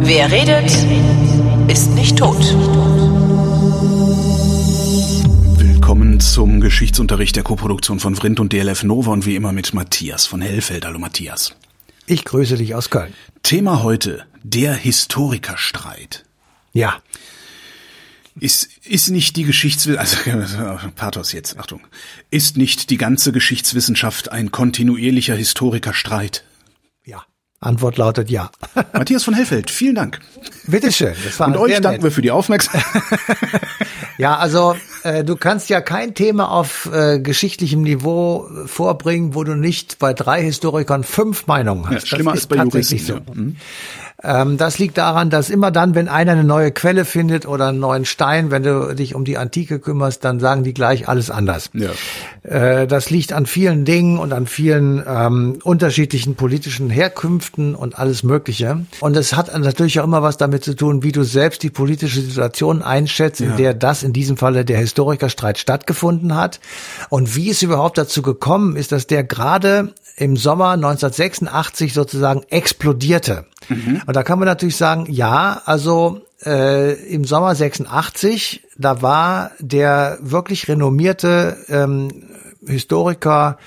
Wer redet, ist nicht tot. Willkommen zum Geschichtsunterricht der Koproduktion von Vrindt und DLF Nova und wie immer mit Matthias von Hellfeld. Hallo Matthias. Ich grüße dich aus Köln. Thema heute, der Historikerstreit. Ja. Ist, ist nicht die Geschichtswissenschaft, also Pathos jetzt, Achtung, ist nicht die ganze Geschichtswissenschaft ein kontinuierlicher Historikerstreit? Ja. Antwort lautet ja. Matthias von Hellfeld, vielen Dank. Bitteschön. Das war Und euch danken wir für die Aufmerksamkeit. ja, also äh, du kannst ja kein Thema auf äh, geschichtlichem Niveau vorbringen, wo du nicht bei drei Historikern fünf Meinungen hast. Ja, schlimmer als bei Juristen. So. Ja. Mhm. Ähm, das liegt daran, dass immer dann, wenn einer eine neue Quelle findet oder einen neuen Stein, wenn du dich um die Antike kümmerst, dann sagen die gleich alles anders. Ja. Äh, das liegt an vielen Dingen und an vielen ähm, unterschiedlichen politischen Herkünften und alles Mögliche. Und es hat natürlich auch immer was damit zu tun, wie du selbst die politische Situation einschätzt, in der das in diesem Falle der Historikerstreit stattgefunden hat und wie es überhaupt dazu gekommen ist, dass der gerade im Sommer 1986 sozusagen explodierte. Mhm. Und da kann man natürlich sagen, ja, also äh, im Sommer 86, da war der wirklich renommierte ähm, Historiker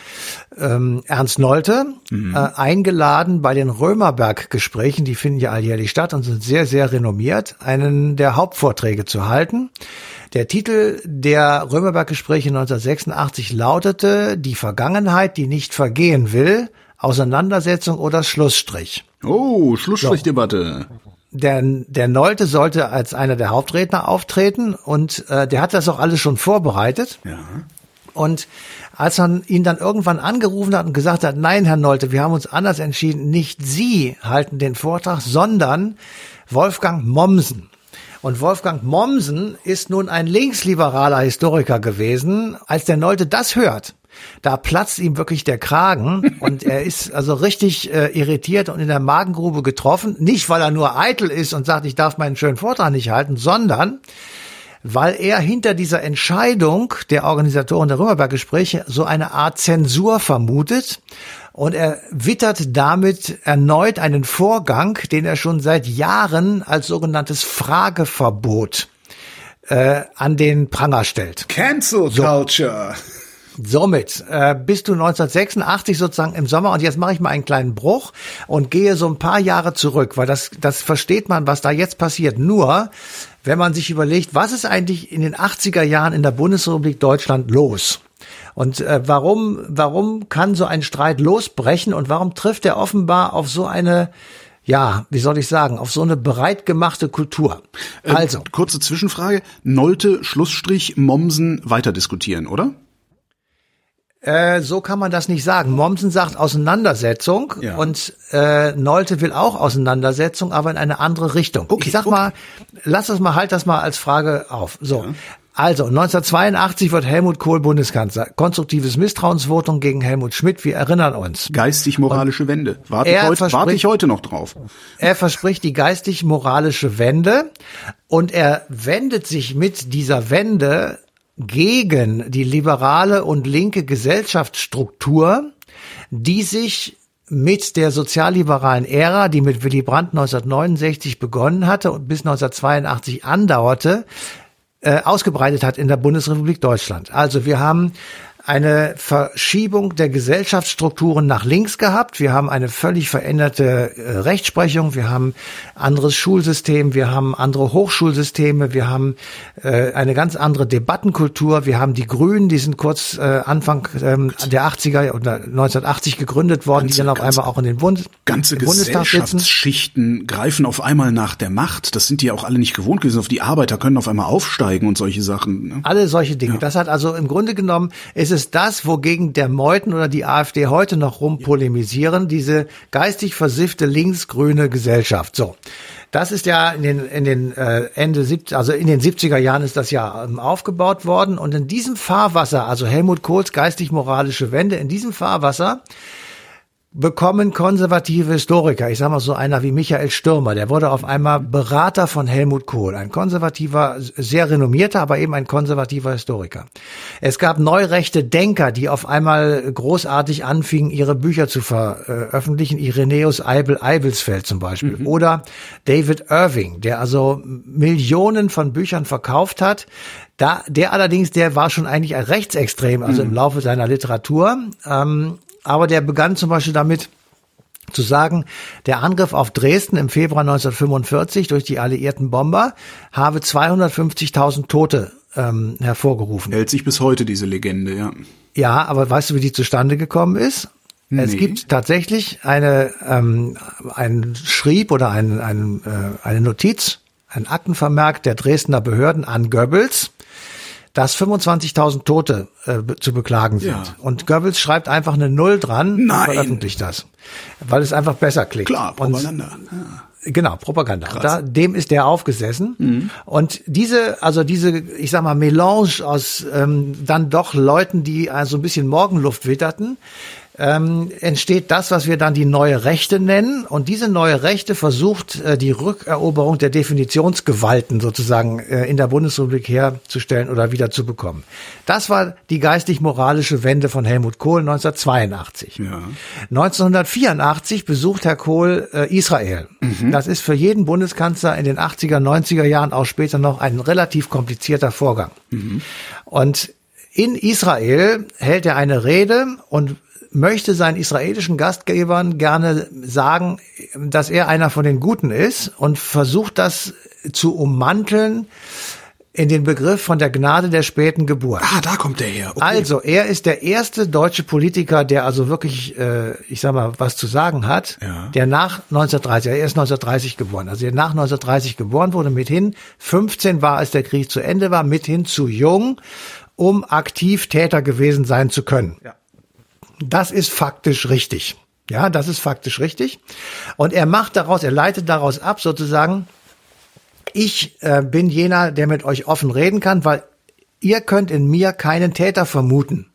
ähm, Ernst Nolte mhm. äh, eingeladen bei den Römerberg-Gesprächen, die finden ja alljährlich statt und sind sehr, sehr renommiert, einen der Hauptvorträge zu halten. Der Titel der Römerberg-Gespräche 1986 lautete Die Vergangenheit, die nicht vergehen will, Auseinandersetzung oder Schlussstrich. Oh, Schlussstrichdebatte. Der, der Nolte sollte als einer der Hauptredner auftreten und äh, der hat das auch alles schon vorbereitet. Ja. Und als man ihn dann irgendwann angerufen hat und gesagt hat, nein, Herr Nolte, wir haben uns anders entschieden, nicht Sie halten den Vortrag, sondern Wolfgang Mommsen. Und Wolfgang Mommsen ist nun ein linksliberaler Historiker gewesen. Als der Nolte das hört, da platzt ihm wirklich der Kragen und er ist also richtig äh, irritiert und in der Magengrube getroffen. Nicht, weil er nur eitel ist und sagt, ich darf meinen schönen Vortrag nicht halten, sondern weil er hinter dieser Entscheidung der Organisatoren der Römerberg-Gespräche so eine Art Zensur vermutet und er wittert damit erneut einen Vorgang, den er schon seit Jahren als sogenanntes Frageverbot äh, an den Pranger stellt. Cancel Culture. So. Somit äh, bist du 1986 sozusagen im Sommer und jetzt mache ich mal einen kleinen Bruch und gehe so ein paar Jahre zurück, weil das, das versteht man, was da jetzt passiert. Nur, wenn man sich überlegt, was ist eigentlich in den 80er Jahren in der Bundesrepublik Deutschland los? Und äh, warum, warum kann so ein Streit losbrechen und warum trifft er offenbar auf so eine ja, wie soll ich sagen, auf so eine breit gemachte Kultur. Ähm, also. Äh, kurze Zwischenfrage. Nolte, Schlussstrich, Mommsen weiter diskutieren, oder? Äh, so kann man das nicht sagen. Mommsen sagt Auseinandersetzung ja. und äh, Nolte will auch Auseinandersetzung, aber in eine andere Richtung. Okay, ich sag okay. mal, lass das mal, halt das mal als Frage auf. So, ja. Also, 1982 wird Helmut Kohl Bundeskanzler. Konstruktives Misstrauensvotum gegen Helmut Schmidt, wir erinnern uns. Geistig-moralische Wende. Warte ich, heute, warte ich heute noch drauf. Er verspricht die geistig-moralische Wende und er wendet sich mit dieser Wende gegen die liberale und linke Gesellschaftsstruktur, die sich mit der sozialliberalen Ära, die mit Willy Brandt 1969 begonnen hatte und bis 1982 andauerte, äh, ausgebreitet hat in der Bundesrepublik Deutschland. Also wir haben eine Verschiebung der Gesellschaftsstrukturen nach links gehabt. Wir haben eine völlig veränderte äh, Rechtsprechung. Wir haben anderes Schulsystem. Wir haben andere Hochschulsysteme. Wir haben äh, eine ganz andere Debattenkultur. Wir haben die Grünen, die sind kurz äh, Anfang ähm, der 80er oder 1980 gegründet worden, ganze, die dann auf einmal auch in den Bund ganze Bundestag Gesellschaftsschichten greifen auf einmal nach der Macht. Das sind die ja auch alle nicht gewohnt gewesen. Auf die Arbeiter können auf einmal aufsteigen und solche Sachen. Ne? Alle solche Dinge. Ja. Das hat also im Grunde genommen ist ist es das, wogegen der Meuthen oder die AfD heute noch rumpolemisieren, diese geistig versiffte linksgrüne Gesellschaft. So. Das ist ja in den, in den äh, Ende 70, also in den 70er Jahren ist das ja ähm, aufgebaut worden. Und in diesem Fahrwasser, also Helmut Kohls geistig-moralische Wende, in diesem Fahrwasser bekommen konservative Historiker, ich sage mal so einer wie Michael Stürmer, der wurde auf einmal Berater von Helmut Kohl, ein konservativer, sehr renommierter, aber eben ein konservativer Historiker. Es gab neurechte Denker, die auf einmal großartig anfingen, ihre Bücher zu veröffentlichen, Irenäus Eibel Eibelsfeld zum Beispiel, mhm. oder David Irving, der also Millionen von Büchern verkauft hat, da, der allerdings, der war schon eigentlich ein rechtsextrem, also mhm. im Laufe seiner Literatur. Ähm, aber der begann zum Beispiel damit, zu sagen, der Angriff auf Dresden im Februar 1945 durch die alliierten Bomber habe 250.000 Tote ähm, hervorgerufen. Hält sich bis heute diese Legende, ja. Ja, aber weißt du, wie die zustande gekommen ist? Nee. Es gibt tatsächlich eine, ähm, ein Schrieb oder ein, ein, äh, eine Notiz, ein Aktenvermerk der Dresdner Behörden an Goebbels, dass 25.000 Tote äh, zu beklagen sind. Ja. Und Goebbels schreibt einfach eine Null dran Nein. und veröffentlicht das. Weil es einfach besser klingt. Klar, Propaganda. Und, ja. Genau, Propaganda. Da, dem ist der aufgesessen. Mhm. Und diese, also diese, ich sag mal, Melange aus ähm, dann doch Leuten, die also ein bisschen Morgenluft witterten, ähm, entsteht das, was wir dann die neue Rechte nennen. Und diese neue Rechte versucht, äh, die Rückeroberung der Definitionsgewalten sozusagen äh, in der Bundesrepublik herzustellen oder wieder zu bekommen. Das war die geistig-moralische Wende von Helmut Kohl 1982. Ja. 1984 besucht Herr Kohl äh, Israel. Mhm. Das ist für jeden Bundeskanzler in den 80er, 90er Jahren auch später noch ein relativ komplizierter Vorgang. Mhm. Und in Israel hält er eine Rede und möchte seinen israelischen Gastgebern gerne sagen, dass er einer von den Guten ist und versucht das zu ummanteln in den Begriff von der Gnade der späten Geburt. Ah, da kommt er her. Okay. Also, er ist der erste deutsche Politiker, der also wirklich, äh, ich sag mal, was zu sagen hat, ja. der nach 1930, er ist 1930 geboren, also der nach 1930 geboren wurde, mithin 15 war, als der Krieg zu Ende war, mithin zu jung, um aktiv Täter gewesen sein zu können. Ja. Das ist faktisch richtig. Ja, das ist faktisch richtig. Und er macht daraus, er leitet daraus ab, sozusagen, ich äh, bin jener, der mit euch offen reden kann, weil ihr könnt in mir keinen Täter vermuten.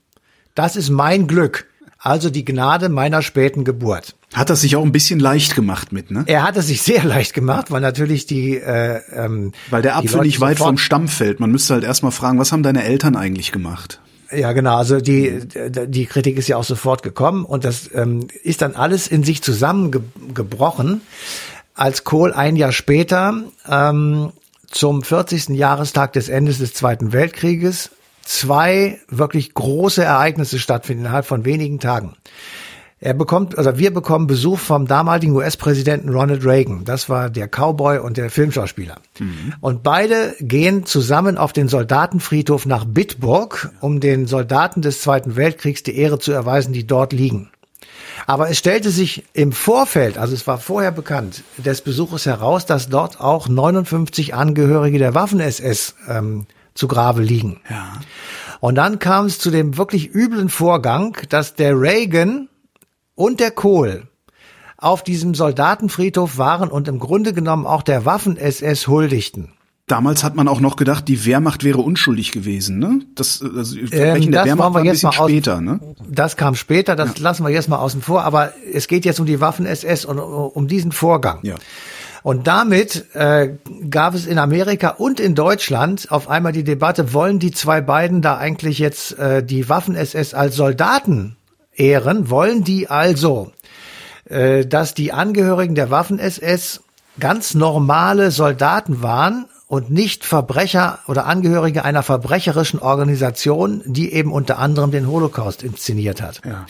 Das ist mein Glück. Also die Gnade meiner späten Geburt. Hat er sich auch ein bisschen leicht gemacht mit, ne? Er hat es sich sehr leicht gemacht, weil natürlich die äh, ähm, Weil der Apfel nicht weit vom Stamm fällt. Man müsste halt erstmal fragen, was haben deine Eltern eigentlich gemacht? Ja, genau. Also die, die Kritik ist ja auch sofort gekommen und das ähm, ist dann alles in sich zusammengebrochen, als Kohl ein Jahr später ähm, zum 40. Jahrestag des Endes des Zweiten Weltkrieges zwei wirklich große Ereignisse stattfinden innerhalb von wenigen Tagen. Er bekommt, also wir bekommen Besuch vom damaligen US-Präsidenten Ronald Reagan. Das war der Cowboy und der Filmschauspieler. Mhm. Und beide gehen zusammen auf den Soldatenfriedhof nach Bitburg, um den Soldaten des Zweiten Weltkriegs die Ehre zu erweisen, die dort liegen. Aber es stellte sich im Vorfeld, also es war vorher bekannt, des Besuches heraus, dass dort auch 59 Angehörige der Waffen-SS ähm, zu Grabe liegen. Ja. Und dann kam es zu dem wirklich üblen Vorgang, dass der Reagan und der Kohl auf diesem Soldatenfriedhof waren und im Grunde genommen auch der Waffen-SS huldigten. Damals hat man auch noch gedacht, die Wehrmacht wäre unschuldig gewesen, ne? Das, also ähm, der Wehrmacht wir jetzt mal später, ne? Das kam später, das ja. lassen wir jetzt mal außen vor, aber es geht jetzt um die Waffen-SS und um diesen Vorgang. Ja. Und damit äh, gab es in Amerika und in Deutschland auf einmal die Debatte, wollen die zwei beiden da eigentlich jetzt äh, die Waffen-SS als Soldaten ehren, wollen die also, äh, dass die Angehörigen der Waffen-SS ganz normale Soldaten waren und nicht Verbrecher oder Angehörige einer verbrecherischen Organisation, die eben unter anderem den Holocaust inszeniert hat. Ja.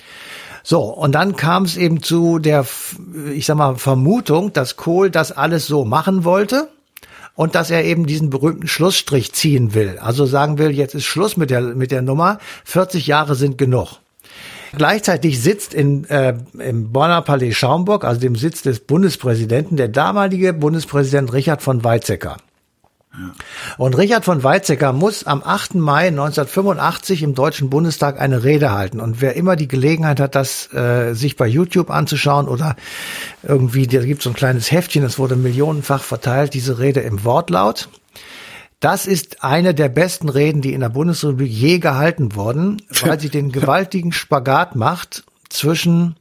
So, und dann kam es eben zu der, ich sag mal, Vermutung, dass Kohl das alles so machen wollte und dass er eben diesen berühmten Schlussstrich ziehen will. Also sagen will, jetzt ist Schluss mit der, mit der Nummer, 40 Jahre sind genug. Gleichzeitig sitzt in, äh, im Bonner Palais Schaumburg, also dem Sitz des Bundespräsidenten, der damalige Bundespräsident Richard von Weizsäcker. Und Richard von Weizsäcker muss am 8. Mai 1985 im Deutschen Bundestag eine Rede halten. Und wer immer die Gelegenheit hat, das äh, sich bei YouTube anzuschauen oder irgendwie, da gibt es so ein kleines Heftchen, das wurde millionenfach verteilt, diese Rede im Wortlaut. Das ist eine der besten Reden, die in der Bundesrepublik je gehalten wurden, weil sie den gewaltigen Spagat macht zwischen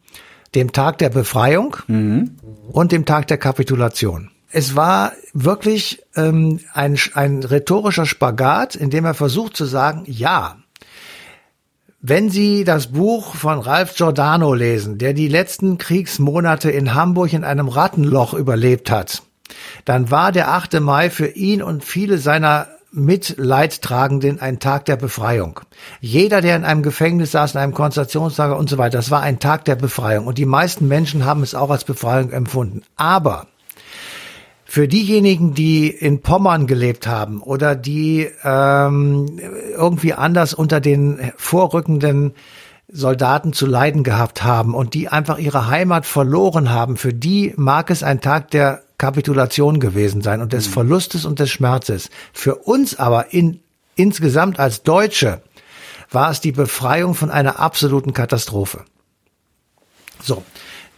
dem Tag der Befreiung mhm. und dem Tag der Kapitulation. Es war wirklich ähm, ein, ein rhetorischer Spagat, in dem er versucht zu sagen, ja, wenn Sie das Buch von Ralph Giordano lesen, der die letzten Kriegsmonate in Hamburg in einem Rattenloch überlebt hat, dann war der 8. Mai für ihn und viele seiner Mitleidtragenden ein Tag der Befreiung. Jeder, der in einem Gefängnis saß, in einem Konzentrationslager und so weiter, das war ein Tag der Befreiung. Und die meisten Menschen haben es auch als Befreiung empfunden. Aber für diejenigen, die in Pommern gelebt haben oder die ähm, irgendwie anders unter den vorrückenden Soldaten zu leiden gehabt haben und die einfach ihre Heimat verloren haben, für die mag es ein Tag der Kapitulation gewesen sein und des mhm. Verlustes und des Schmerzes. Für uns aber in, insgesamt als Deutsche war es die Befreiung von einer absoluten Katastrophe. So.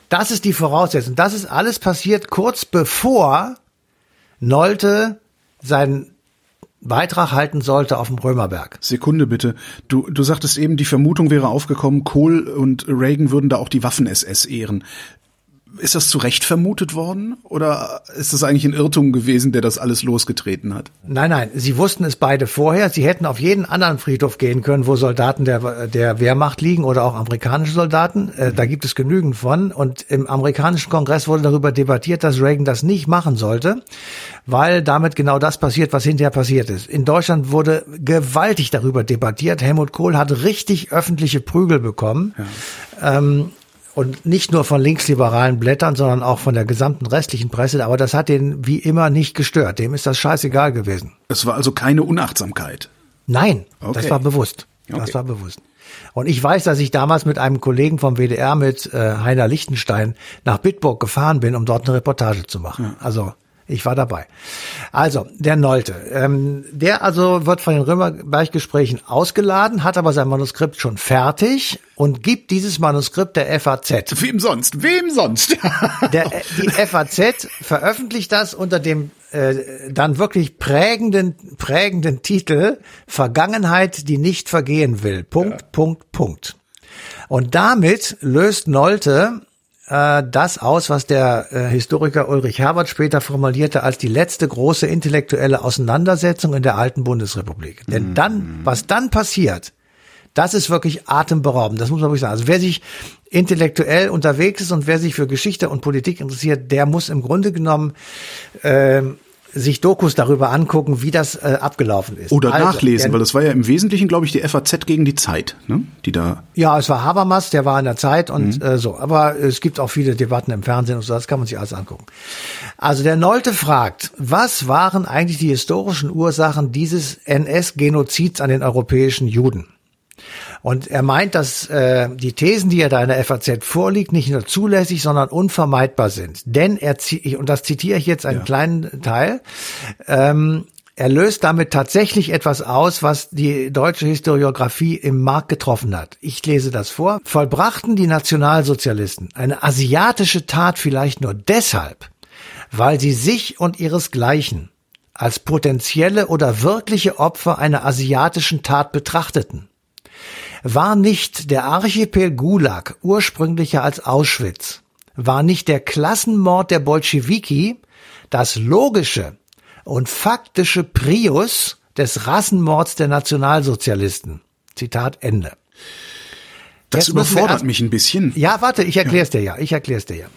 Das ist die Voraussetzung. Das ist alles passiert kurz bevor Nolte seinen Beitrag halten sollte auf dem Römerberg. Sekunde bitte. Du, du sagtest eben, die Vermutung wäre aufgekommen, Kohl und Reagan würden da auch die Waffen-SS ehren ist das zu Recht vermutet worden oder ist das eigentlich ein Irrtum gewesen, der das alles losgetreten hat? Nein, nein, sie wussten es beide vorher. Sie hätten auf jeden anderen Friedhof gehen können, wo Soldaten der, der Wehrmacht liegen oder auch amerikanische Soldaten. Äh, da gibt es genügend von. Und im amerikanischen Kongress wurde darüber debattiert, dass Reagan das nicht machen sollte, weil damit genau das passiert, was hinterher passiert ist. In Deutschland wurde gewaltig darüber debattiert. Helmut Kohl hat richtig öffentliche Prügel bekommen. Ja. Ähm, und nicht nur von linksliberalen Blättern, sondern auch von der gesamten restlichen Presse. Aber das hat den wie immer nicht gestört. Dem ist das scheißegal gewesen. Es war also keine Unachtsamkeit. Nein, okay. das war bewusst. Okay. Das war bewusst. Und ich weiß, dass ich damals mit einem Kollegen vom WDR, mit äh, Heiner Lichtenstein, nach Bitburg gefahren bin, um dort eine Reportage zu machen. Ja. Also ich war dabei. Also, der Nolte. Ähm, der also wird von den Römerberg-Gesprächen ausgeladen, hat aber sein Manuskript schon fertig und gibt dieses Manuskript der FAZ. Wem sonst? Wem sonst? der, die FAZ veröffentlicht das unter dem äh, dann wirklich prägenden, prägenden Titel Vergangenheit, die nicht vergehen will. Punkt, ja. Punkt, Punkt. Und damit löst Nolte äh, das aus, was der äh, Historiker Ulrich Herbert später formulierte als die letzte große intellektuelle Auseinandersetzung in der alten Bundesrepublik. Mhm. Denn dann, was dann passiert, das ist wirklich atemberaubend. Das muss man wirklich sagen. Also wer sich intellektuell unterwegs ist und wer sich für Geschichte und Politik interessiert, der muss im Grunde genommen äh, sich Dokus darüber angucken, wie das äh, abgelaufen ist. Oder also, nachlesen, weil das war ja im Wesentlichen, glaube ich, die FAZ gegen die Zeit, ne? die da. Ja, es war Habermas, der war in der Zeit und mhm. äh, so. Aber es gibt auch viele Debatten im Fernsehen und so, das kann man sich alles angucken. Also der Nolte fragt, was waren eigentlich die historischen Ursachen dieses NS-Genozids an den europäischen Juden? Und er meint, dass äh, die Thesen, die er da in der FAZ vorliegt, nicht nur zulässig, sondern unvermeidbar sind. Denn er, und das zitiere ich jetzt einen ja. kleinen Teil, ähm, er löst damit tatsächlich etwas aus, was die deutsche Historiografie im Markt getroffen hat. Ich lese das vor. Vollbrachten die Nationalsozialisten eine asiatische Tat vielleicht nur deshalb, weil sie sich und ihresgleichen als potenzielle oder wirkliche Opfer einer asiatischen Tat betrachteten. War nicht der Archipel Gulag ursprünglicher als Auschwitz? War nicht der Klassenmord der Bolschewiki das logische und faktische Prius des Rassenmords der Nationalsozialisten? Zitat Ende. Das Jetzt überfordert mich ein bisschen. Ja, warte, ich erklär's ja. dir ja. Ich erklär's dir ja.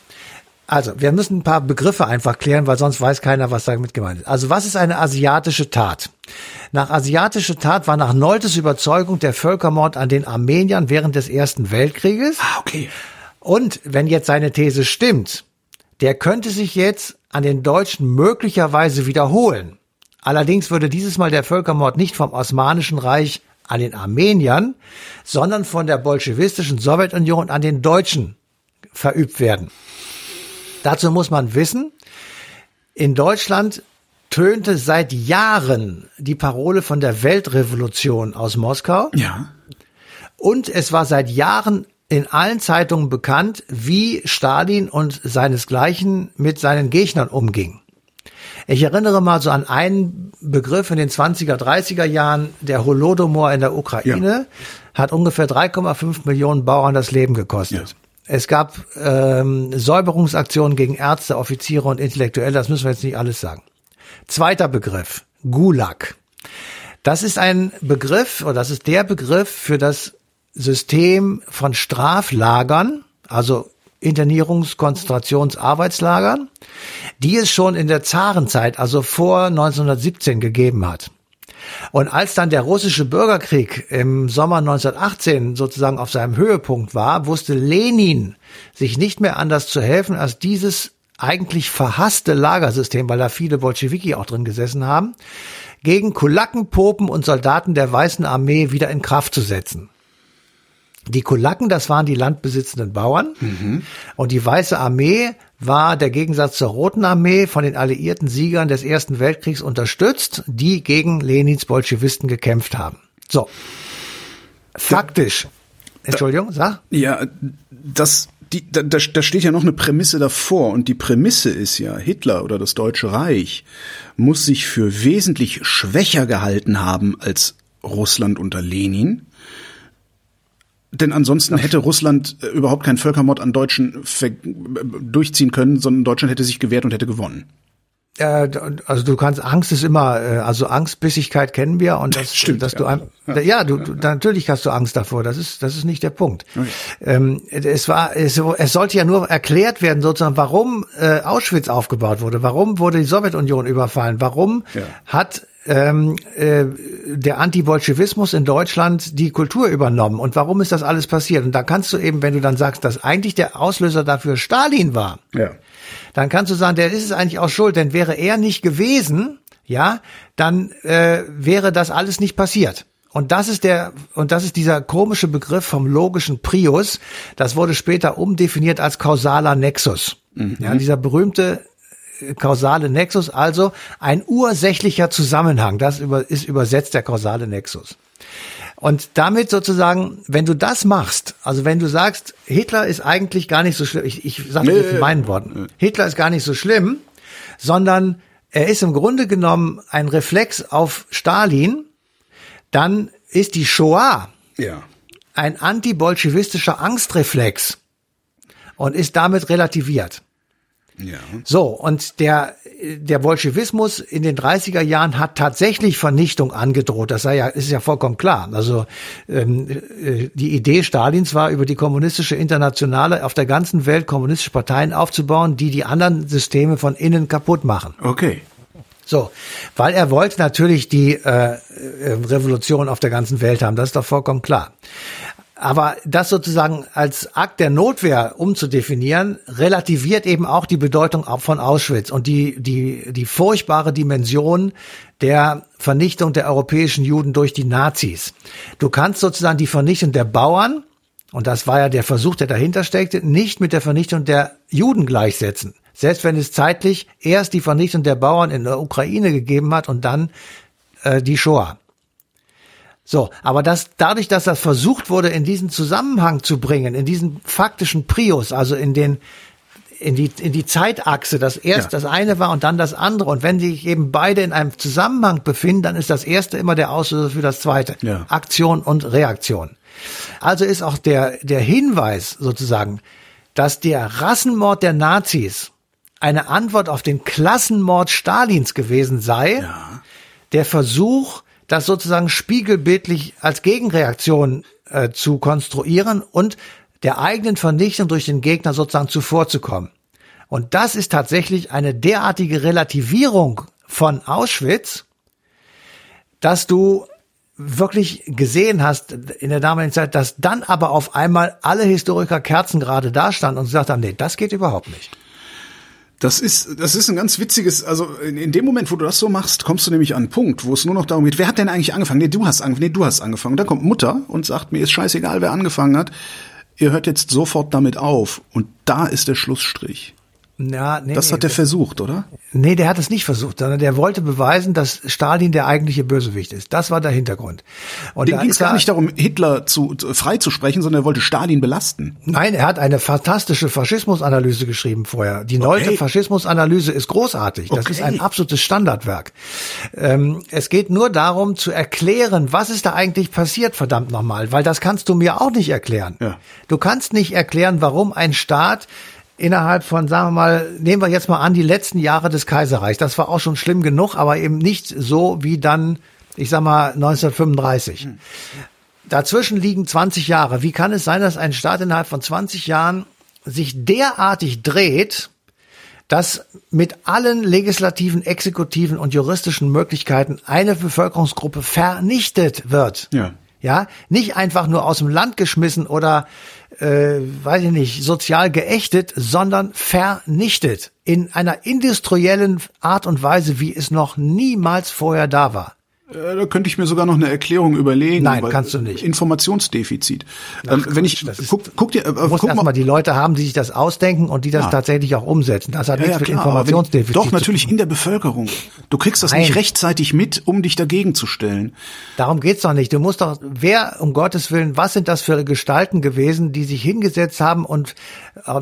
Also, wir müssen ein paar Begriffe einfach klären, weil sonst weiß keiner, was damit gemeint ist. Also, was ist eine asiatische Tat? Nach asiatischer Tat war nach Noltes Überzeugung der Völkermord an den Armeniern während des Ersten Weltkrieges. Ah, okay. Und wenn jetzt seine These stimmt, der könnte sich jetzt an den Deutschen möglicherweise wiederholen. Allerdings würde dieses Mal der Völkermord nicht vom Osmanischen Reich an den Armeniern, sondern von der bolschewistischen Sowjetunion an den Deutschen verübt werden. Dazu muss man wissen, in Deutschland tönte seit Jahren die Parole von der Weltrevolution aus Moskau. Ja. Und es war seit Jahren in allen Zeitungen bekannt, wie Stalin und seinesgleichen mit seinen Gegnern umging. Ich erinnere mal so an einen Begriff in den 20er, 30er Jahren, der Holodomor in der Ukraine ja. hat ungefähr 3,5 Millionen Bauern das Leben gekostet. Ja. Es gab ähm, Säuberungsaktionen gegen Ärzte, Offiziere und Intellektuelle. Das müssen wir jetzt nicht alles sagen. Zweiter Begriff, Gulag. Das ist ein Begriff, oder das ist der Begriff für das System von Straflagern, also Internierungs-, Konzentrations-, Arbeitslagern, die es schon in der Zarenzeit, also vor 1917 gegeben hat. Und als dann der russische Bürgerkrieg im Sommer 1918 sozusagen auf seinem Höhepunkt war, wusste Lenin sich nicht mehr anders zu helfen, als dieses eigentlich verhasste Lagersystem, weil da viele Bolschewiki auch drin gesessen haben, gegen Kulaken, Popen und Soldaten der Weißen Armee wieder in Kraft zu setzen. Die Kulaken, das waren die landbesitzenden Bauern. Mhm. Und die Weiße Armee war der Gegensatz zur Roten Armee von den alliierten Siegern des Ersten Weltkriegs unterstützt, die gegen Lenins Bolschewisten gekämpft haben. So. Faktisch. Entschuldigung, sag. Ja, das die, da, da steht ja noch eine Prämisse davor und die Prämisse ist ja, Hitler oder das Deutsche Reich muss sich für wesentlich schwächer gehalten haben als Russland unter Lenin. Denn ansonsten hätte Russland äh, überhaupt keinen Völkermord an Deutschen durchziehen können, sondern Deutschland hätte sich gewehrt und hätte gewonnen. Äh, also du kannst Angst ist immer, äh, also Angstbissigkeit kennen wir und das, Stimmt, dass ja. du ja, ja du, du natürlich hast du Angst davor. Das ist das ist nicht der Punkt. Okay. Ähm, es war es, es sollte ja nur erklärt werden sozusagen, warum äh, Auschwitz aufgebaut wurde, warum wurde die Sowjetunion überfallen, warum ja. hat ähm, äh, der Anti-Bolschewismus in Deutschland die Kultur übernommen und warum ist das alles passiert? Und da kannst du eben, wenn du dann sagst, dass eigentlich der Auslöser dafür Stalin war, ja dann kannst du sagen, der ist es eigentlich auch schuld, denn wäre er nicht gewesen, ja, dann äh, wäre das alles nicht passiert. Und das ist der, und das ist dieser komische Begriff vom logischen Prius. Das wurde später umdefiniert als kausaler Nexus. Mhm. Ja, dieser berühmte kausale Nexus, also ein ursächlicher Zusammenhang. Das ist übersetzt der kausale Nexus. Und damit sozusagen, wenn du das machst, also wenn du sagst, Hitler ist eigentlich gar nicht so schlimm, ich, ich sage nee, jetzt in meinen Worten, Hitler ist gar nicht so schlimm, sondern er ist im Grunde genommen ein Reflex auf Stalin, dann ist die Shoah ja. ein antibolschewistischer Angstreflex und ist damit relativiert. Ja. So, und der, der Bolschewismus in den 30er Jahren hat tatsächlich Vernichtung angedroht. Das sei ja, ist ja vollkommen klar. Also ähm, äh, die Idee Stalins war, über die kommunistische Internationale auf der ganzen Welt kommunistische Parteien aufzubauen, die die anderen Systeme von innen kaputt machen. Okay. So, weil er wollte natürlich die äh, äh Revolution auf der ganzen Welt haben, das ist doch vollkommen klar. Aber das sozusagen als Akt der Notwehr umzudefinieren, relativiert eben auch die Bedeutung von Auschwitz und die, die, die furchtbare Dimension der Vernichtung der europäischen Juden durch die Nazis. Du kannst sozusagen die Vernichtung der Bauern, und das war ja der Versuch, der dahinter steckte, nicht mit der Vernichtung der Juden gleichsetzen. Selbst wenn es zeitlich erst die Vernichtung der Bauern in der Ukraine gegeben hat und dann äh, die Shoah. So, aber das, dadurch, dass das versucht wurde, in diesen Zusammenhang zu bringen, in diesen faktischen Prius, also in den, in die, in die Zeitachse, dass erst ja. das eine war und dann das andere. Und wenn sich eben beide in einem Zusammenhang befinden, dann ist das erste immer der Auslöser für das zweite. Ja. Aktion und Reaktion. Also ist auch der, der Hinweis sozusagen, dass der Rassenmord der Nazis eine Antwort auf den Klassenmord Stalins gewesen sei, ja. der Versuch, das sozusagen spiegelbildlich als Gegenreaktion äh, zu konstruieren und der eigenen Vernichtung durch den Gegner sozusagen zuvorzukommen. Und das ist tatsächlich eine derartige Relativierung von Auschwitz, dass du wirklich gesehen hast in der damaligen Zeit, dass dann aber auf einmal alle Historiker Kerzen gerade da standen und gesagt haben, nee, das geht überhaupt nicht. Das ist, das ist ein ganz witziges, also in, in, dem Moment, wo du das so machst, kommst du nämlich an einen Punkt, wo es nur noch darum geht, wer hat denn eigentlich angefangen? Nee, du hast angefangen, nee, du hast angefangen. Und dann kommt Mutter und sagt, mir ist scheißegal, wer angefangen hat. Ihr hört jetzt sofort damit auf. Und da ist der Schlussstrich. Ja, nee, das hat er versucht, oder? Nee, der hat es nicht versucht, sondern der wollte beweisen, dass Stalin der eigentliche Bösewicht ist. Das war der Hintergrund. Und Dem ging es gar nicht darum, Hitler zu, zu, freizusprechen, sondern er wollte Stalin belasten. Nein, er hat eine fantastische Faschismusanalyse geschrieben vorher. Die neue okay. Faschismusanalyse ist großartig. Das okay. ist ein absolutes Standardwerk. Ähm, es geht nur darum zu erklären, was ist da eigentlich passiert, verdammt nochmal, weil das kannst du mir auch nicht erklären. Ja. Du kannst nicht erklären, warum ein Staat innerhalb von, sagen wir mal, nehmen wir jetzt mal an, die letzten Jahre des Kaiserreichs. Das war auch schon schlimm genug, aber eben nicht so wie dann, ich sag mal, 1935. Hm. Dazwischen liegen 20 Jahre. Wie kann es sein, dass ein Staat innerhalb von 20 Jahren sich derartig dreht, dass mit allen legislativen, exekutiven und juristischen Möglichkeiten eine Bevölkerungsgruppe vernichtet wird? Ja. Ja, nicht einfach nur aus dem Land geschmissen oder äh, weiß ich nicht, sozial geächtet, sondern vernichtet in einer industriellen Art und Weise, wie es noch niemals vorher da war. Äh, da könnte ich mir sogar noch eine Erklärung überlegen. Nein, kannst du nicht. Informationsdefizit. Ach, ähm, wenn ich ist, guck, guck dir, äh, musst erstmal die Leute haben, die sich das ausdenken und die das ja. tatsächlich auch umsetzen. Das hat ja, nichts ja, mit klar, Informationsdefizit. Wenn, doch natürlich in der Bevölkerung. Du kriegst das Nein. nicht rechtzeitig mit, um dich dagegen zu stellen. Darum geht's doch nicht. Du musst doch, wer um Gottes willen, was sind das für Gestalten gewesen, die sich hingesetzt haben und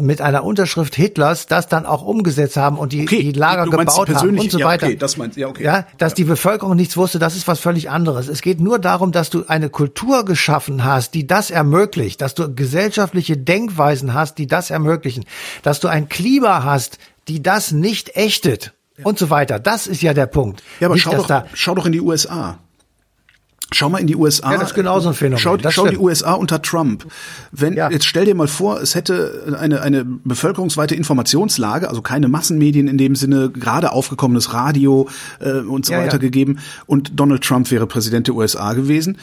mit einer Unterschrift Hitlers das dann auch umgesetzt haben und die, okay. die Lager gebaut haben und so weiter. Ja, okay, das meinst, ja, okay. ja, dass die Bevölkerung nichts wusste, das ist was völlig anderes. Es geht nur darum, dass du eine Kultur geschaffen hast, die das ermöglicht, dass du gesellschaftliche Denkweisen hast, die das ermöglichen, dass du ein Klima hast, die das nicht ächtet ja. und so weiter. Das ist ja der Punkt. Ja, aber nicht, schau, doch, schau doch in die USA. Schau mal in die USA. Ja, das ist genauso ein Phänomen. Schau, schau die USA unter Trump. Wenn, ja. jetzt stell dir mal vor, es hätte eine, eine bevölkerungsweite Informationslage, also keine Massenmedien in dem Sinne, gerade aufgekommenes Radio äh, und so ja, weiter ja. gegeben und Donald Trump wäre Präsident der USA gewesen.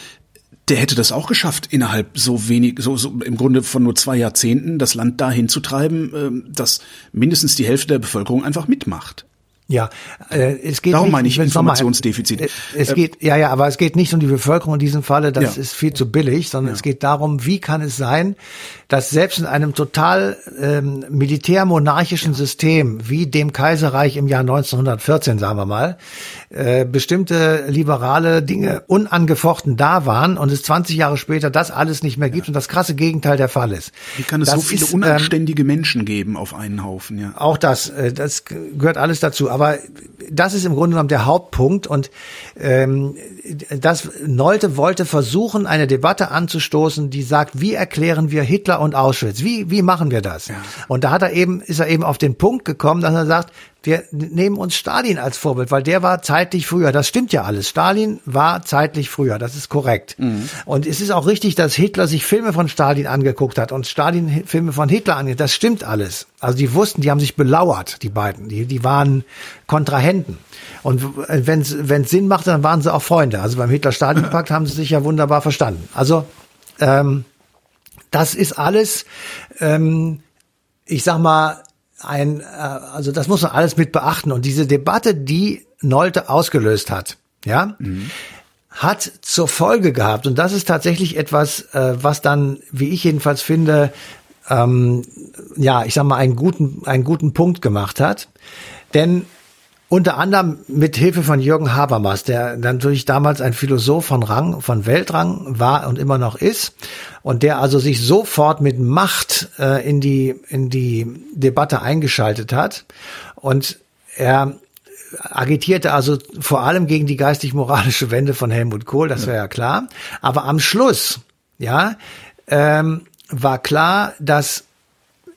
Der hätte das auch geschafft, innerhalb so wenig, so, so im Grunde von nur zwei Jahrzehnten das Land dahin zu treiben, äh, dass mindestens die Hälfte der Bevölkerung einfach mitmacht. Ja, äh, es geht Darum nicht, meine ich Informationsdefizit. Mal, es geht, ja, ja, aber es geht nicht um die Bevölkerung in diesem Falle, das ja. ist viel zu billig, sondern ja. es geht darum, wie kann es sein, dass selbst in einem total ähm, militärmonarchischen. System wie dem Kaiserreich im Jahr 1914, sagen wir mal, äh, bestimmte liberale Dinge unangefochten da waren und es 20 Jahre später das alles nicht mehr gibt und das krasse Gegenteil der Fall ist. Wie kann es das so viele ist, unanständige ähm, Menschen geben auf einen Haufen, ja? Auch das, äh, das gehört alles dazu aber das ist im Grunde genommen der Hauptpunkt und ähm, das Nolte wollte versuchen, eine Debatte anzustoßen, die sagt, wie erklären wir Hitler und Auschwitz? Wie, wie machen wir das? Ja. Und da hat er eben, ist er eben auf den Punkt gekommen, dass er sagt, wir nehmen uns Stalin als Vorbild, weil der war zeitlich früher. Das stimmt ja alles. Stalin war zeitlich früher. Das ist korrekt. Mhm. Und es ist auch richtig, dass Hitler sich Filme von Stalin angeguckt hat und Stalin Filme von Hitler angeguckt. Das stimmt alles. Also die wussten, die haben sich belauert, die beiden. Die, die waren Kontrahenten. Und wenn es Sinn machte, dann waren sie auch Freunde. Also beim Hitler-Stalin-Pakt haben sie sich ja wunderbar verstanden. Also ähm, das ist alles, ähm, ich sag mal, ein, äh, also das muss man alles mit beachten. Und diese Debatte, die Nolte ausgelöst hat, ja, mhm. hat zur Folge gehabt, und das ist tatsächlich etwas, äh, was dann, wie ich jedenfalls finde, ähm, ja, ich sag mal, einen guten, einen guten Punkt gemacht hat. Denn unter anderem mit Hilfe von Jürgen Habermas, der natürlich damals ein Philosoph von Rang, von Weltrang war und immer noch ist und der also sich sofort mit Macht äh, in die in die Debatte eingeschaltet hat und er agitierte also vor allem gegen die geistig-moralische Wende von Helmut Kohl, das wäre ja klar. Aber am Schluss, ja, ähm, war klar, dass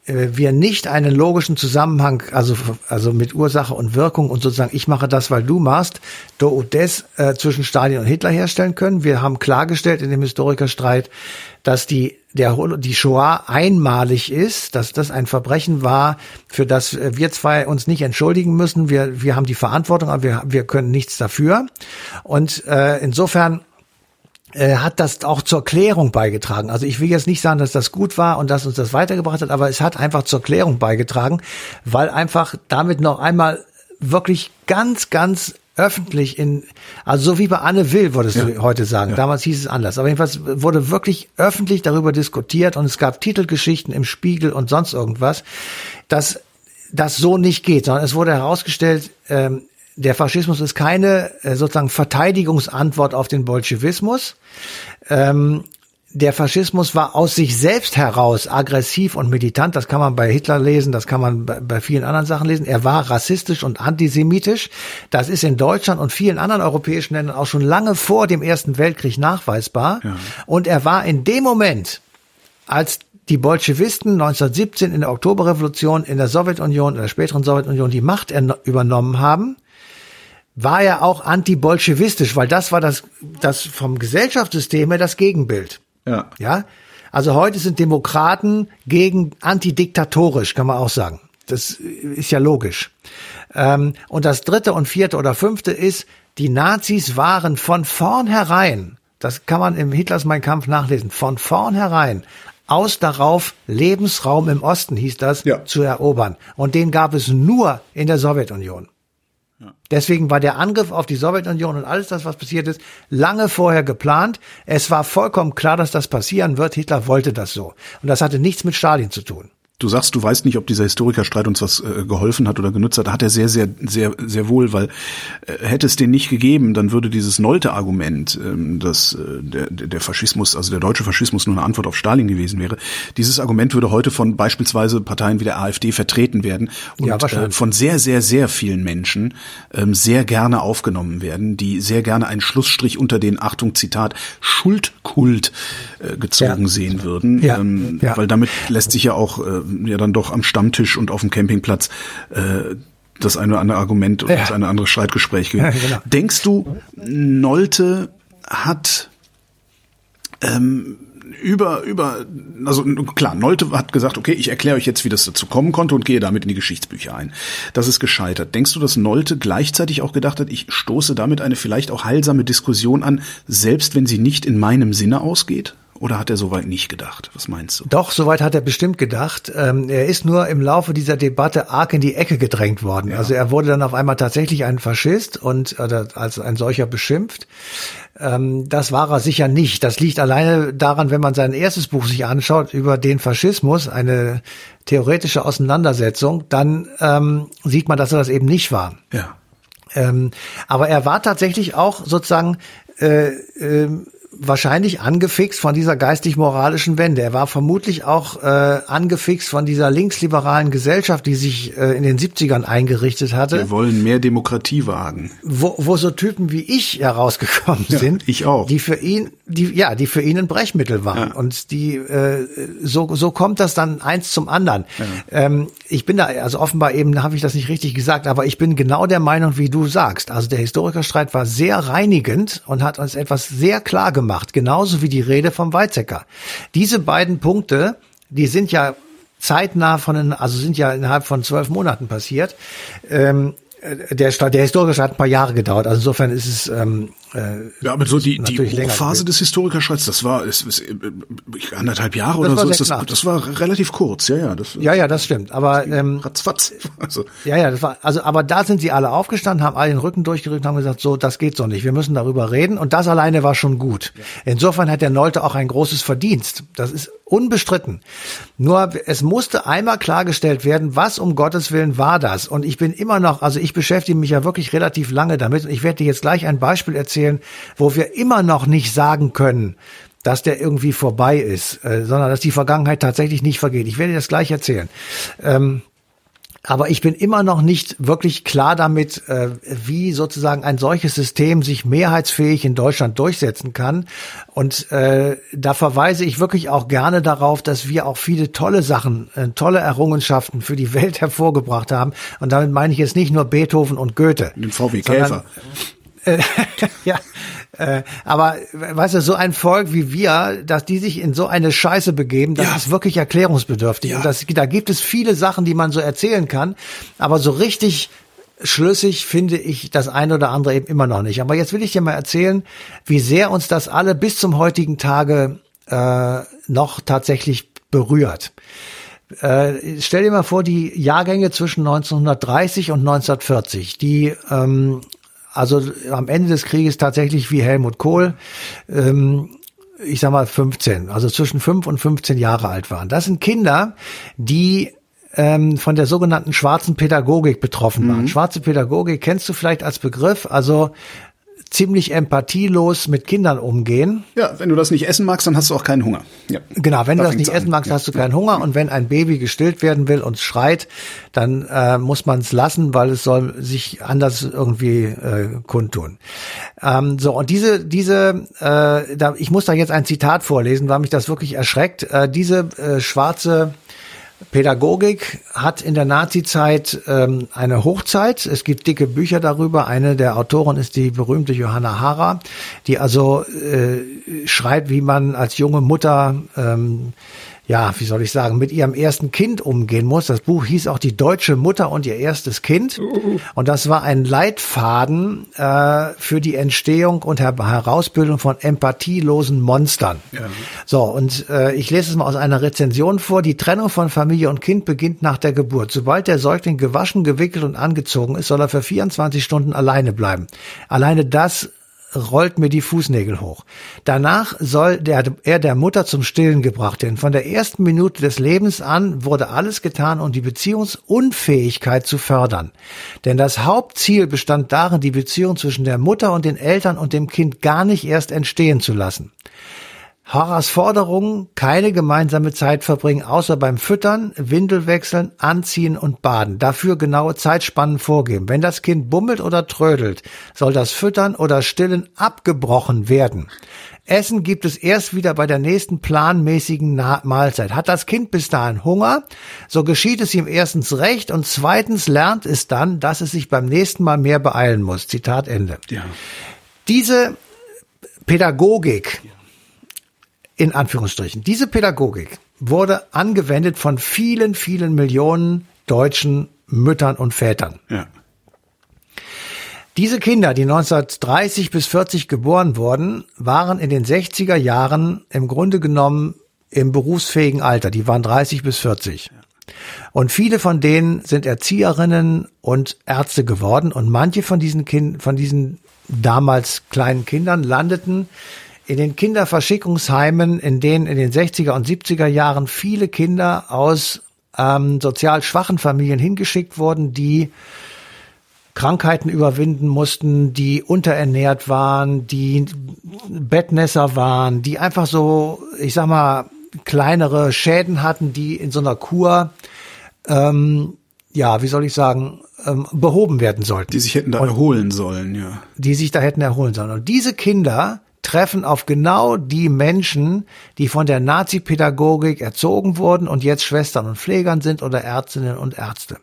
wir nicht einen logischen Zusammenhang, also, also mit Ursache und Wirkung und sozusagen, ich mache das, weil du machst, do und des äh, zwischen Stalin und Hitler herstellen können. Wir haben klargestellt in dem Historikerstreit, dass die, der, die Shoah einmalig ist, dass das ein Verbrechen war, für das wir zwei uns nicht entschuldigen müssen. Wir, wir haben die Verantwortung, aber wir, wir können nichts dafür. Und äh, insofern äh, hat das auch zur Klärung beigetragen. Also ich will jetzt nicht sagen, dass das gut war und dass uns das weitergebracht hat, aber es hat einfach zur Klärung beigetragen, weil einfach damit noch einmal wirklich ganz, ganz öffentlich in, also so wie bei Anne Will, würdest ja. du heute sagen. Ja. Damals hieß es anders. Aber jedenfalls wurde wirklich öffentlich darüber diskutiert und es gab Titelgeschichten im Spiegel und sonst irgendwas, dass das so nicht geht, sondern es wurde herausgestellt, ähm, der Faschismus ist keine äh, sozusagen Verteidigungsantwort auf den Bolschewismus. Ähm, der Faschismus war aus sich selbst heraus aggressiv und militant. Das kann man bei Hitler lesen, das kann man bei, vielen anderen Sachen lesen. Er war rassistisch und antisemitisch. Das ist in Deutschland und vielen anderen europäischen Ländern auch schon lange vor dem Ersten Weltkrieg nachweisbar. Ja. Und er war in dem Moment, als die Bolschewisten 1917 in der Oktoberrevolution in der Sowjetunion, in der späteren Sowjetunion die Macht übernommen haben, war er auch antibolschewistisch, weil das war das, das vom Gesellschaftssystem her das Gegenbild. Ja. Ja. Also heute sind Demokraten gegen antidiktatorisch, kann man auch sagen. Das ist ja logisch. Ähm, und das dritte und vierte oder fünfte ist, die Nazis waren von vornherein, das kann man im Hitlers Mein Kampf nachlesen, von vornherein aus darauf, Lebensraum im Osten hieß das, ja. zu erobern. Und den gab es nur in der Sowjetunion. Deswegen war der Angriff auf die Sowjetunion und alles das, was passiert ist, lange vorher geplant. Es war vollkommen klar, dass das passieren wird. Hitler wollte das so. Und das hatte nichts mit Stalin zu tun. Du sagst, du weißt nicht, ob dieser Historikerstreit uns was äh, geholfen hat oder genutzt hat. Hat er sehr, sehr, sehr, sehr wohl, weil äh, hätte es den nicht gegeben, dann würde dieses Nolte-Argument, ähm, dass äh, der, der Faschismus, also der deutsche Faschismus nur eine Antwort auf Stalin gewesen wäre, dieses Argument würde heute von beispielsweise Parteien wie der AfD vertreten werden und ja, äh, von sehr, sehr, sehr vielen Menschen ähm, sehr gerne aufgenommen werden, die sehr gerne einen Schlussstrich unter den, Achtung, Zitat, Schuldkult äh, gezogen ja. sehen würden, ja. Ähm, ja. weil damit lässt sich ja auch äh, ja dann doch am Stammtisch und auf dem Campingplatz äh, das eine oder andere Argument oder ja. das eine andere Streitgespräch gehört. Ja, genau. Denkst du, Nolte hat ähm, über, über, also klar, Nolte hat gesagt, okay, ich erkläre euch jetzt, wie das dazu kommen konnte und gehe damit in die Geschichtsbücher ein. Das ist gescheitert. Denkst du, dass Nolte gleichzeitig auch gedacht hat, ich stoße damit eine vielleicht auch heilsame Diskussion an, selbst wenn sie nicht in meinem Sinne ausgeht? Oder hat er soweit nicht gedacht? Was meinst du? Doch, soweit hat er bestimmt gedacht. Ähm, er ist nur im Laufe dieser Debatte arg in die Ecke gedrängt worden. Ja. Also er wurde dann auf einmal tatsächlich ein Faschist und äh, als ein solcher beschimpft. Ähm, das war er sicher nicht. Das liegt alleine daran, wenn man sein erstes Buch sich anschaut über den Faschismus, eine theoretische Auseinandersetzung, dann ähm, sieht man, dass er das eben nicht war. Ja. Ähm, aber er war tatsächlich auch sozusagen äh, äh, wahrscheinlich angefixt von dieser geistig-moralischen Wende. Er war vermutlich auch äh, angefixt von dieser linksliberalen Gesellschaft, die sich äh, in den 70ern eingerichtet hatte. Wir wollen mehr Demokratie wagen. Wo, wo so Typen wie ich herausgekommen ja, sind. Ich auch. Die für ihn, die, ja, die für ihn ein Brechmittel waren. Ja. Und die, äh, so, so kommt das dann eins zum anderen. Ja. Ähm, ich bin da, also offenbar eben habe ich das nicht richtig gesagt, aber ich bin genau der Meinung, wie du sagst. Also der Historikerstreit war sehr reinigend und hat uns etwas sehr klar gemacht gemacht, genauso wie die Rede vom Weizsäcker. Diese beiden Punkte, die sind ja zeitnah von, also sind ja innerhalb von zwölf Monaten passiert. Ähm, der, der historische hat ein paar Jahre gedauert. Also insofern ist es ähm, äh, ja, aber so die, die Phase des Historikerschreits, das war ist, ist, äh, anderthalb Jahre das oder so, ist das, das war relativ kurz, ja, ja. Das, ja, ja, das stimmt. Aber ähm, ratzfatz. Also. Ja, ja, das war, also, aber da sind sie alle aufgestanden, haben alle den Rücken durchgerückt, haben gesagt, so, das geht so nicht, wir müssen darüber reden. Und das alleine war schon gut. Insofern hat der Nolte auch ein großes Verdienst. Das ist unbestritten. Nur es musste einmal klargestellt werden, was um Gottes Willen war das. Und ich bin immer noch, also ich beschäftige mich ja wirklich relativ lange damit. Und ich werde dir jetzt gleich ein Beispiel erzählen wo wir immer noch nicht sagen können, dass der irgendwie vorbei ist, äh, sondern dass die Vergangenheit tatsächlich nicht vergeht. Ich werde dir das gleich erzählen. Ähm, aber ich bin immer noch nicht wirklich klar damit, äh, wie sozusagen ein solches System sich mehrheitsfähig in Deutschland durchsetzen kann. Und äh, da verweise ich wirklich auch gerne darauf, dass wir auch viele tolle Sachen, äh, tolle Errungenschaften für die Welt hervorgebracht haben. Und damit meine ich jetzt nicht nur Beethoven und Goethe. Den VW Käfer. Äh, ja, äh, aber weißt du, so ein Volk wie wir, dass die sich in so eine Scheiße begeben, das ja. ist wirklich erklärungsbedürftig. Ja. Und das, da gibt es viele Sachen, die man so erzählen kann, aber so richtig schlüssig finde ich das eine oder andere eben immer noch nicht. Aber jetzt will ich dir mal erzählen, wie sehr uns das alle bis zum heutigen Tage äh, noch tatsächlich berührt. Äh, stell dir mal vor, die Jahrgänge zwischen 1930 und 1940, die ähm, also am Ende des Krieges tatsächlich wie Helmut Kohl, ähm, ich sag mal 15, also zwischen 5 und 15 Jahre alt waren. Das sind Kinder, die ähm, von der sogenannten schwarzen Pädagogik betroffen waren. Schwarze Pädagogik kennst du vielleicht als Begriff, also ziemlich empathielos mit Kindern umgehen. Ja, wenn du das nicht essen magst, dann hast du auch keinen Hunger. Ja. Genau, wenn Da du das nicht an. essen magst, Ja. hast du keinen Hunger. Und wenn ein Baby gestillt werden will und schreit, dann äh, muss man es lassen, weil es soll sich anders irgendwie äh, kundtun. Ähm, so, und diese, diese, äh, da, ich muss da jetzt ein Zitat vorlesen, weil mich das wirklich erschreckt. Äh, diese äh, schwarze Pädagogik hat in der Nazi-Zeit ähm, eine Hochzeit. Es gibt dicke Bücher darüber. Eine der Autoren ist die berühmte Johanna Hara, die also äh, schreibt, wie man als junge Mutter ähm, ja, wie soll ich sagen, mit ihrem ersten Kind umgehen muss. Das Buch hieß auch Die deutsche Mutter und ihr erstes Kind. Und das war ein Leitfaden äh, für die Entstehung und Her Herausbildung von empathielosen Monstern. So, und äh, ich lese es mal aus einer Rezension vor. Die Trennung von Familie und Kind beginnt nach der Geburt. Sobald der Säugling gewaschen, gewickelt und angezogen ist, soll er für 24 Stunden alleine bleiben. Alleine das rollt mir die Fußnägel hoch. Danach soll der, er der Mutter zum Stillen gebracht werden. Von der ersten Minute des Lebens an wurde alles getan, um die Beziehungsunfähigkeit zu fördern. Denn das Hauptziel bestand darin, die Beziehung zwischen der Mutter und den Eltern und dem Kind gar nicht erst entstehen zu lassen. Horas Forderungen, keine gemeinsame Zeit verbringen, außer beim Füttern, Windel wechseln, Anziehen und Baden. Dafür genaue Zeitspannen vorgeben. Wenn das Kind bummelt oder trödelt, soll das Füttern oder Stillen abgebrochen werden. Essen gibt es erst wieder bei der nächsten planmäßigen Mahlzeit. Hat das Kind bis dahin Hunger, so geschieht es ihm erstens recht und zweitens lernt es dann, dass es sich beim nächsten Mal mehr beeilen muss. Zitat Ende. Ja. Diese Pädagogik, in Anführungsstrichen, diese Pädagogik wurde angewendet von vielen, vielen Millionen deutschen Müttern und Vätern. Ja. Diese Kinder, die 1930 bis 40 geboren wurden, waren in den 60er Jahren im Grunde genommen im berufsfähigen Alter. Die waren 30 bis 40. Und viele von denen sind Erzieherinnen und Ärzte geworden. Und manche von diesen Kind, von diesen damals kleinen Kindern landeten in den Kinderverschickungsheimen, in denen in den 60er und 70er Jahren viele Kinder aus ähm, sozial schwachen Familien hingeschickt wurden, die Krankheiten überwinden mussten, die unterernährt waren, die Bettnässer waren, die einfach so, ich sag mal, kleinere Schäden hatten, die in so einer Kur, ähm, ja, wie soll ich sagen, ähm, behoben werden sollten. Die sich hätten da erholen sollen, ja. die sich da hätten erholen sollen. Und diese Kinder treffen auf genau die Menschen, die von der Nazi-Pädagogik erzogen wurden und jetzt Schwestern und Pflegern sind oder Ärztinnen und Ärzte.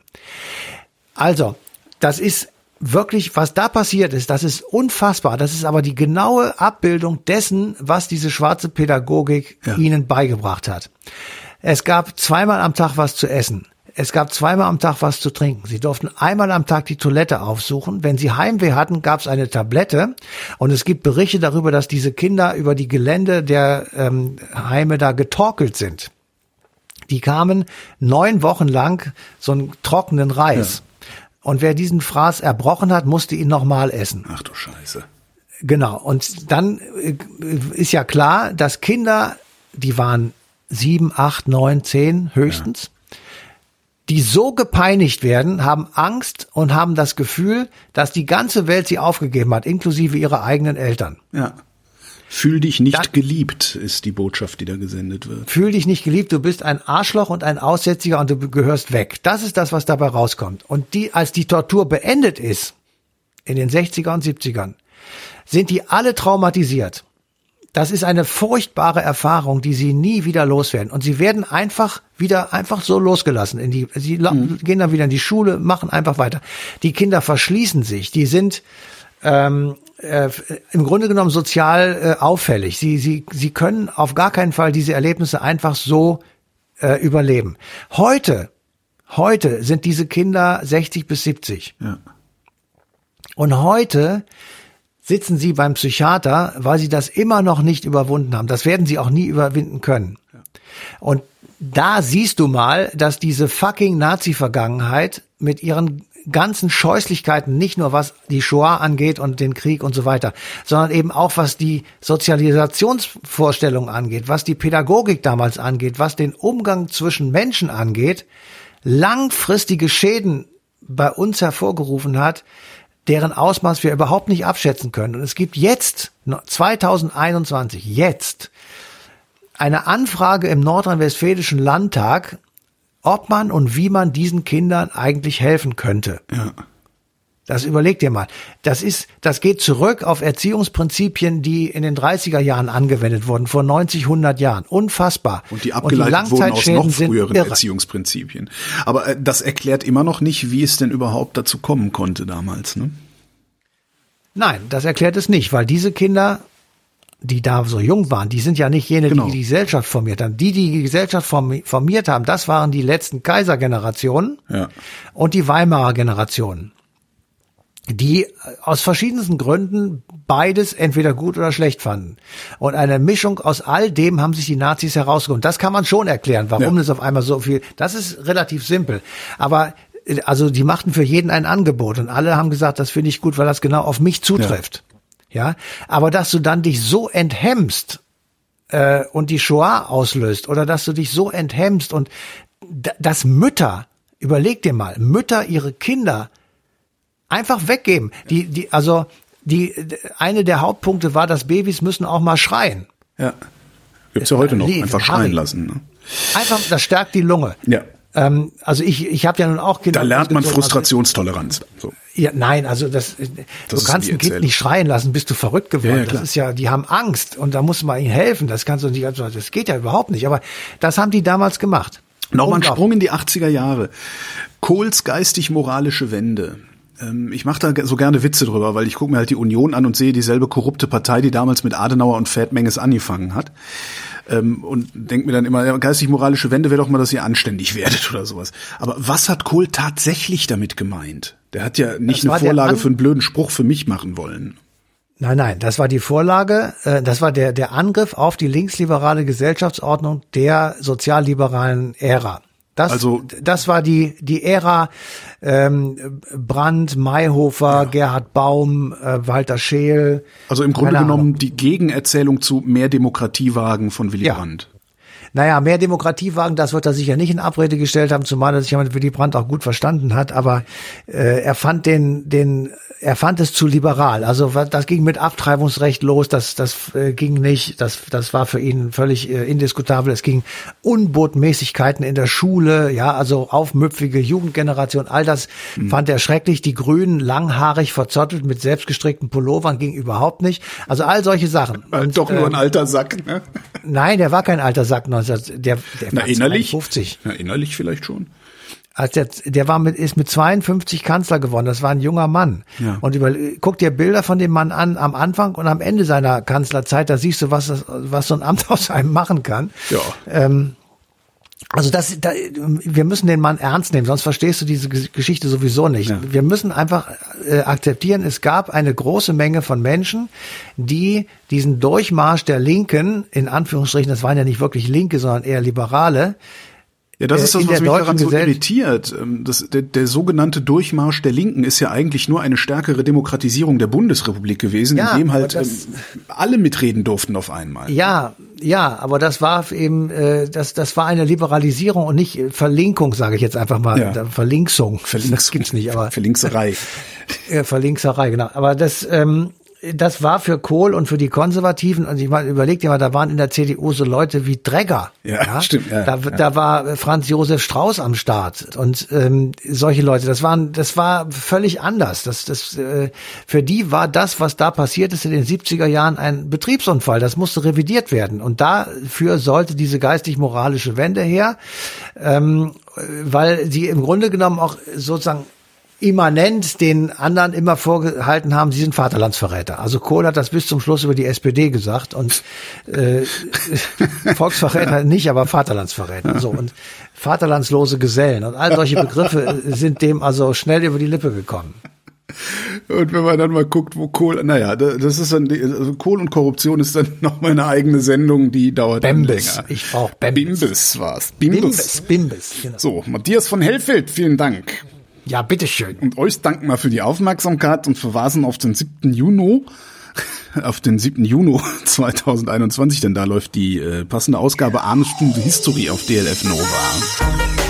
Also, das ist wirklich, was da passiert ist, das ist unfassbar. Das ist aber die genaue Abbildung dessen, was diese schwarze Pädagogik Ja. ihnen beigebracht hat. Es gab zweimal am Tag was zu essen. Es gab zweimal am Tag was zu trinken. Sie durften einmal am Tag die Toilette aufsuchen. Wenn sie Heimweh hatten, gab es eine Tablette. Und es gibt Berichte darüber, dass diese Kinder über die Gelände der ähm, Heime da getorkelt sind. Die kamen neun Wochen lang so einen trockenen Reis. Und wer diesen Fraß erbrochen hat, musste ihn nochmal essen. Ach du Scheiße. Genau. Und dann äh, ist ja klar, dass Kinder, die waren sieben, acht, neun, zehn höchstens, die so gepeinigt werden, haben Angst und haben das Gefühl, dass die ganze Welt sie aufgegeben hat, inklusive ihrer eigenen Eltern. Ja. Fühl dich nicht Dann- geliebt, ist die Botschaft, die da gesendet wird. Fühl dich nicht geliebt, du bist ein Arschloch und ein Aussätziger und du gehörst weg. Das ist das, was dabei rauskommt. Und die, als die Tortur beendet ist, in den 60er und 70ern, sind die alle traumatisiert. Das ist eine furchtbare Erfahrung, die sie nie wieder loswerden. Und sie werden einfach wieder einfach so losgelassen. In die, sie la- gehen dann wieder in die Schule, machen einfach weiter. Die Kinder verschließen sich. Die sind ähm, äh, im Grunde genommen sozial äh, auffällig. Sie, sie, sie können auf gar keinen Fall diese Erlebnisse einfach so äh, überleben. Heute, heute sind diese Kinder 60 bis 70. Ja. Und heute sitzen sie beim Psychiater, weil sie das immer noch nicht überwunden haben. Das werden sie auch nie überwinden können. Und da siehst du mal, dass diese fucking Nazi-Vergangenheit mit ihren ganzen Scheußlichkeiten, nicht nur was die Shoah angeht und den Krieg und so weiter, sondern eben auch was die Sozialisationsvorstellung angeht, was die Pädagogik damals angeht, was den Umgang zwischen Menschen angeht, langfristige Schäden bei uns hervorgerufen hat, deren Ausmaß wir überhaupt nicht abschätzen können. Und es gibt jetzt, 2021, jetzt, eine Anfrage im Nordrhein-Westfälischen Landtag, ob man und wie man diesen Kindern eigentlich helfen könnte. Ja. Das überleg dir mal. Das ist, das geht zurück auf Erziehungsprinzipien, die in den 30er Jahren angewendet wurden, vor 90, 100 Jahren. Unfassbar. Und die abgeleitet und die wurden aus noch früheren Erziehungsprinzipien. Aber äh, das erklärt immer noch nicht, wie es denn überhaupt dazu kommen konnte damals, ne? Nein, das erklärt es nicht, weil diese Kinder, die da so jung waren, die sind ja nicht jene, genau. die die Gesellschaft formiert haben. Die, die die Gesellschaft formiert haben, das waren die letzten Kaisergenerationen ja. und die Weimarer Generationen die aus verschiedensten Gründen beides entweder gut oder schlecht fanden. Und eine Mischung aus all dem haben sich die Nazis herausgeholt. Das kann man schon erklären, warum ja. es auf einmal so viel. Das ist relativ simpel. Aber also die machten für jeden ein Angebot und alle haben gesagt, das finde ich gut, weil das genau auf mich zutrifft. Ja, ja? aber dass du dann dich so enthemmst äh, und die Shoah auslöst oder dass du dich so enthemmst und dass Mütter, überleg dir mal, Mütter ihre Kinder Einfach weggeben. Die, die, also die eine der Hauptpunkte war, dass Babys müssen auch mal schreien. Ja. Gibt's ja heute noch. Einfach schreien lassen. Ne? Einfach, das stärkt die Lunge. Ja. Ähm, also ich, ich habe ja nun auch Kinder. Da lernt man Frustrationstoleranz. So. Ja, nein, also das, das du kannst ein Kind nicht schreien lassen, bist du verrückt geworden. Ja, ja, das ist ja, die haben Angst und da muss man ihnen helfen. Das kannst du nicht, also das geht ja überhaupt nicht. Aber das haben die damals gemacht. Nochmal ein Sprung in die 80er Jahre. Kohls geistig-moralische Wende. Ähm, ich mache da so gerne Witze drüber, weil ich gucke mir halt die Union an und sehe dieselbe korrupte Partei, die damals mit Adenauer und Feldmenges angefangen hat. Ähm, und denke mir dann immer, ja, geistig-moralische Wende wäre doch mal, dass ihr anständig werdet oder sowas. Aber was hat Kohl tatsächlich damit gemeint? Der hat ja nicht das eine Vorlage für einen blöden Spruch für mich machen wollen. Nein, nein, das war die Vorlage, äh, das war der, der Angriff auf die linksliberale Gesellschaftsordnung der sozialliberalen Ära. Das, also, das war die, die Ära ähm, Brandt, Mayhofer, ja. Gerhard Baum, äh, Walter Scheel. Also im Grunde genommen Ahnung. die Gegenerzählung zu Mehr Demokratiewagen von Willy ja. Brandt. Naja, mehr Demokratiewagen, das wird er sicher nicht in Abrede gestellt haben, zumal er sich ja mit Willy Brandt auch gut verstanden hat, aber äh, er fand den, den er fand es zu liberal. Also das ging mit Abtreibungsrecht los, das, das äh, ging nicht, das, das war für ihn völlig äh, indiskutabel. Es ging Unbotmäßigkeiten in der Schule, ja, also aufmüpfige Jugendgeneration, all das mhm. fand er schrecklich. Die Grünen langhaarig verzottelt mit selbstgestrickten Pullovern ging überhaupt nicht. Also all solche Sachen. Und, Doch nur äh, ein ähm, alter Sack, ne? Nein, der war kein alter Sack, 19, der, der Na, war innerlich? 52. Na, innerlich vielleicht schon als der, der war mit, ist mit 52 Kanzler geworden. Das war ein junger Mann. Ja. Und über, guck dir Bilder von dem Mann an am Anfang und am Ende seiner Kanzlerzeit. Da siehst du, was, das, was so ein Amt aus einem machen kann. Ja. Ähm, also das, da, wir müssen den Mann ernst nehmen, sonst verstehst du diese Geschichte sowieso nicht. Ja. Wir müssen einfach äh, akzeptieren, es gab eine große Menge von Menschen, die diesen Durchmarsch der Linken, in Anführungsstrichen, das waren ja nicht wirklich Linke, sondern eher Liberale, ja, das ist das, was mich daran so irritiert. Ähm, das, der, der sogenannte Durchmarsch der Linken ist ja eigentlich nur eine stärkere Demokratisierung der Bundesrepublik gewesen, ja, in dem halt das, ähm, alle mitreden durften auf einmal. Ja, ja, aber das war eben, äh, das, das war eine Liberalisierung und nicht Verlinkung, sage ich jetzt einfach mal. Ja. Verlinksung. Verlinksung. Das gibt's nicht, aber. Verlinkserei. Verlinkserei, genau. Aber das, ähm, das war für Kohl und für die Konservativen, und ich mal überlegt dir mal, da waren in der CDU so Leute wie Dregger. Ja, ja? stimmt. Ja, da, ja. da war Franz Josef Strauß am Start und ähm, solche Leute. Das waren, das war völlig anders. Das, das, äh, für die war das, was da passiert ist in den 70er Jahren, ein Betriebsunfall. Das musste revidiert werden. Und dafür sollte diese geistig-moralische Wende her, ähm, weil sie im Grunde genommen auch sozusagen immanent den anderen immer vorgehalten haben, sie sind Vaterlandsverräter. Also Kohl hat das bis zum Schluss über die SPD gesagt und äh, Volksverräter nicht, aber Vaterlandsverräter. So und Vaterlandslose Gesellen und all solche Begriffe sind dem also schnell über die Lippe gekommen. Und wenn man dann mal guckt, wo Kohl, naja, das ist dann, also Kohl und Korruption ist dann noch mal eine eigene Sendung, die dauert Bembis. länger. Ich brauche Bembis. Bimbis war's. Bimbis. Bimbis, Bimbis genau. So, Matthias von Hellfeld, vielen Dank. Ja, bitteschön. Und euch danken wir für die Aufmerksamkeit und verweisen auf den 7. Juni, auf den 7. Juni 2021, denn da läuft die äh, passende Ausgabe Arme Stunde History auf DLF Nova.